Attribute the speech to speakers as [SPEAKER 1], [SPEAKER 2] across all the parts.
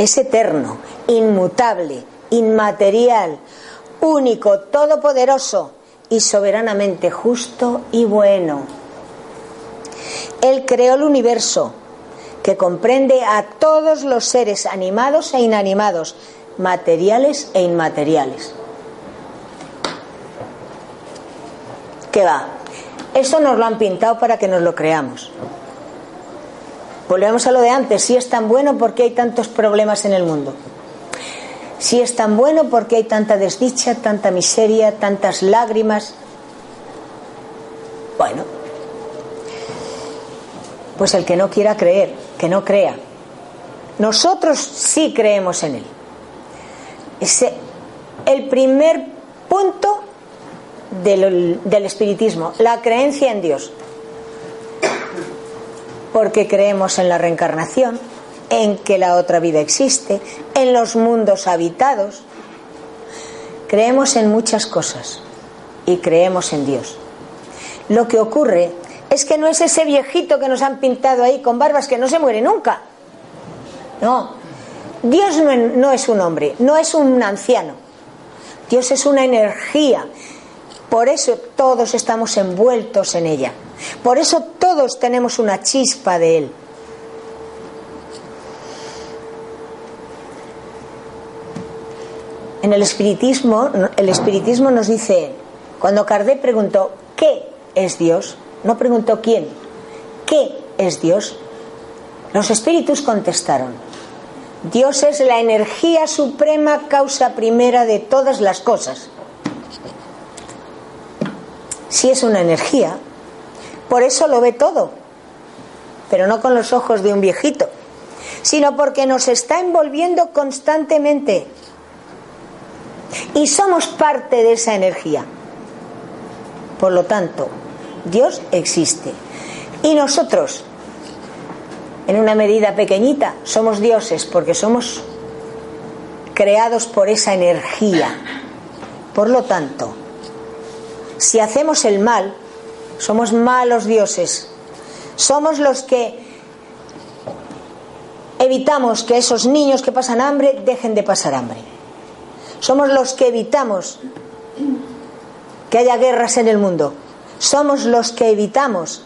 [SPEAKER 1] es eterno, inmutable, inmaterial, único, todopoderoso y soberanamente justo y bueno. Él creó el universo, que comprende a todos los seres animados e inanimados, materiales e inmateriales. ¿Qué va? Esto nos lo han pintado para que nos lo creamos. Volvemos a lo de antes, si es tan bueno, ¿por qué hay tantos problemas en el mundo? Si es tan bueno, ¿por qué hay tanta desdicha, tanta miseria, tantas lágrimas? Bueno, pues el que no quiera creer, que no crea. Nosotros sí creemos en él. Es el primer punto del, del espiritismo, la creencia en Dios porque creemos en la reencarnación, en que la otra vida existe, en los mundos habitados. Creemos en muchas cosas y creemos en Dios. Lo que ocurre es que no es ese viejito que nos han pintado ahí con barbas que no se muere nunca. No, Dios no, es un hombre, no es un anciano. Dios es una energía. Por eso todos estamos envueltos en ella. Por eso todos tenemos una chispa de Él. En el espiritismo, el espiritismo nos dice, cuando Kardec preguntó, ¿qué es Dios? No preguntó quién, ¿qué es Dios? Los espíritus contestaron, Dios es la energía suprema, causa primera de todas las cosas. Si es una energía, por eso lo ve todo, pero no con los ojos de un viejito, sino porque nos está envolviendo constantemente. Y somos parte de esa energía. Por lo tanto, Dios existe. Y nosotros, en una medida pequeñita, somos dioses porque somos creados por esa energía. Por lo tanto, si hacemos el mal, somos malos dioses. Somos los que evitamos que esos niños que pasan hambre dejen de pasar hambre. Somos los que evitamos que haya guerras en el mundo. Somos los que evitamos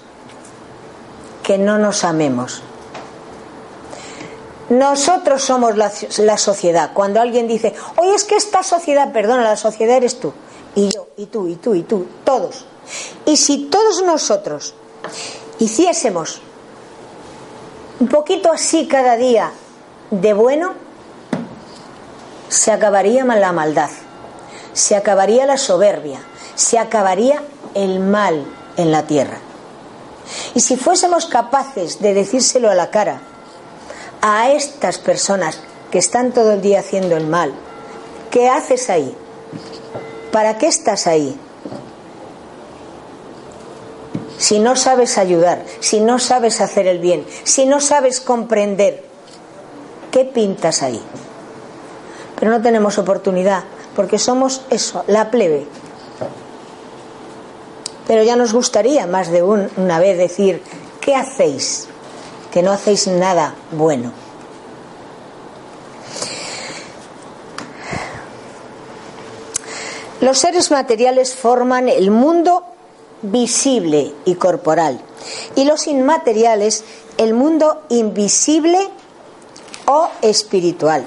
[SPEAKER 1] que no nos amemos. Nosotros somos la, sociedad. Cuando alguien dice, oye, es que esta sociedad, perdona, la sociedad eres tú, y yo, y tú, y tú, y tú, todos. Y si todos nosotros hiciésemos un poquito así cada día de bueno, se acabaría la maldad, se acabaría la soberbia, se acabaría el mal en la tierra. Y si fuésemos capaces de decírselo a la cara a estas personas que están todo el día haciendo el mal, ¿qué haces ahí? ¿Para qué estás ahí? Si no sabes ayudar, si no sabes hacer el bien, si no sabes comprender, ¿qué pintas ahí? Pero no tenemos oportunidad, porque somos eso, la plebe. Pero ya nos gustaría más de una vez decir, ¿qué hacéis? Que no hacéis nada bueno. Los seres materiales forman el mundo visible y corporal, y los inmateriales el mundo invisible o espiritual.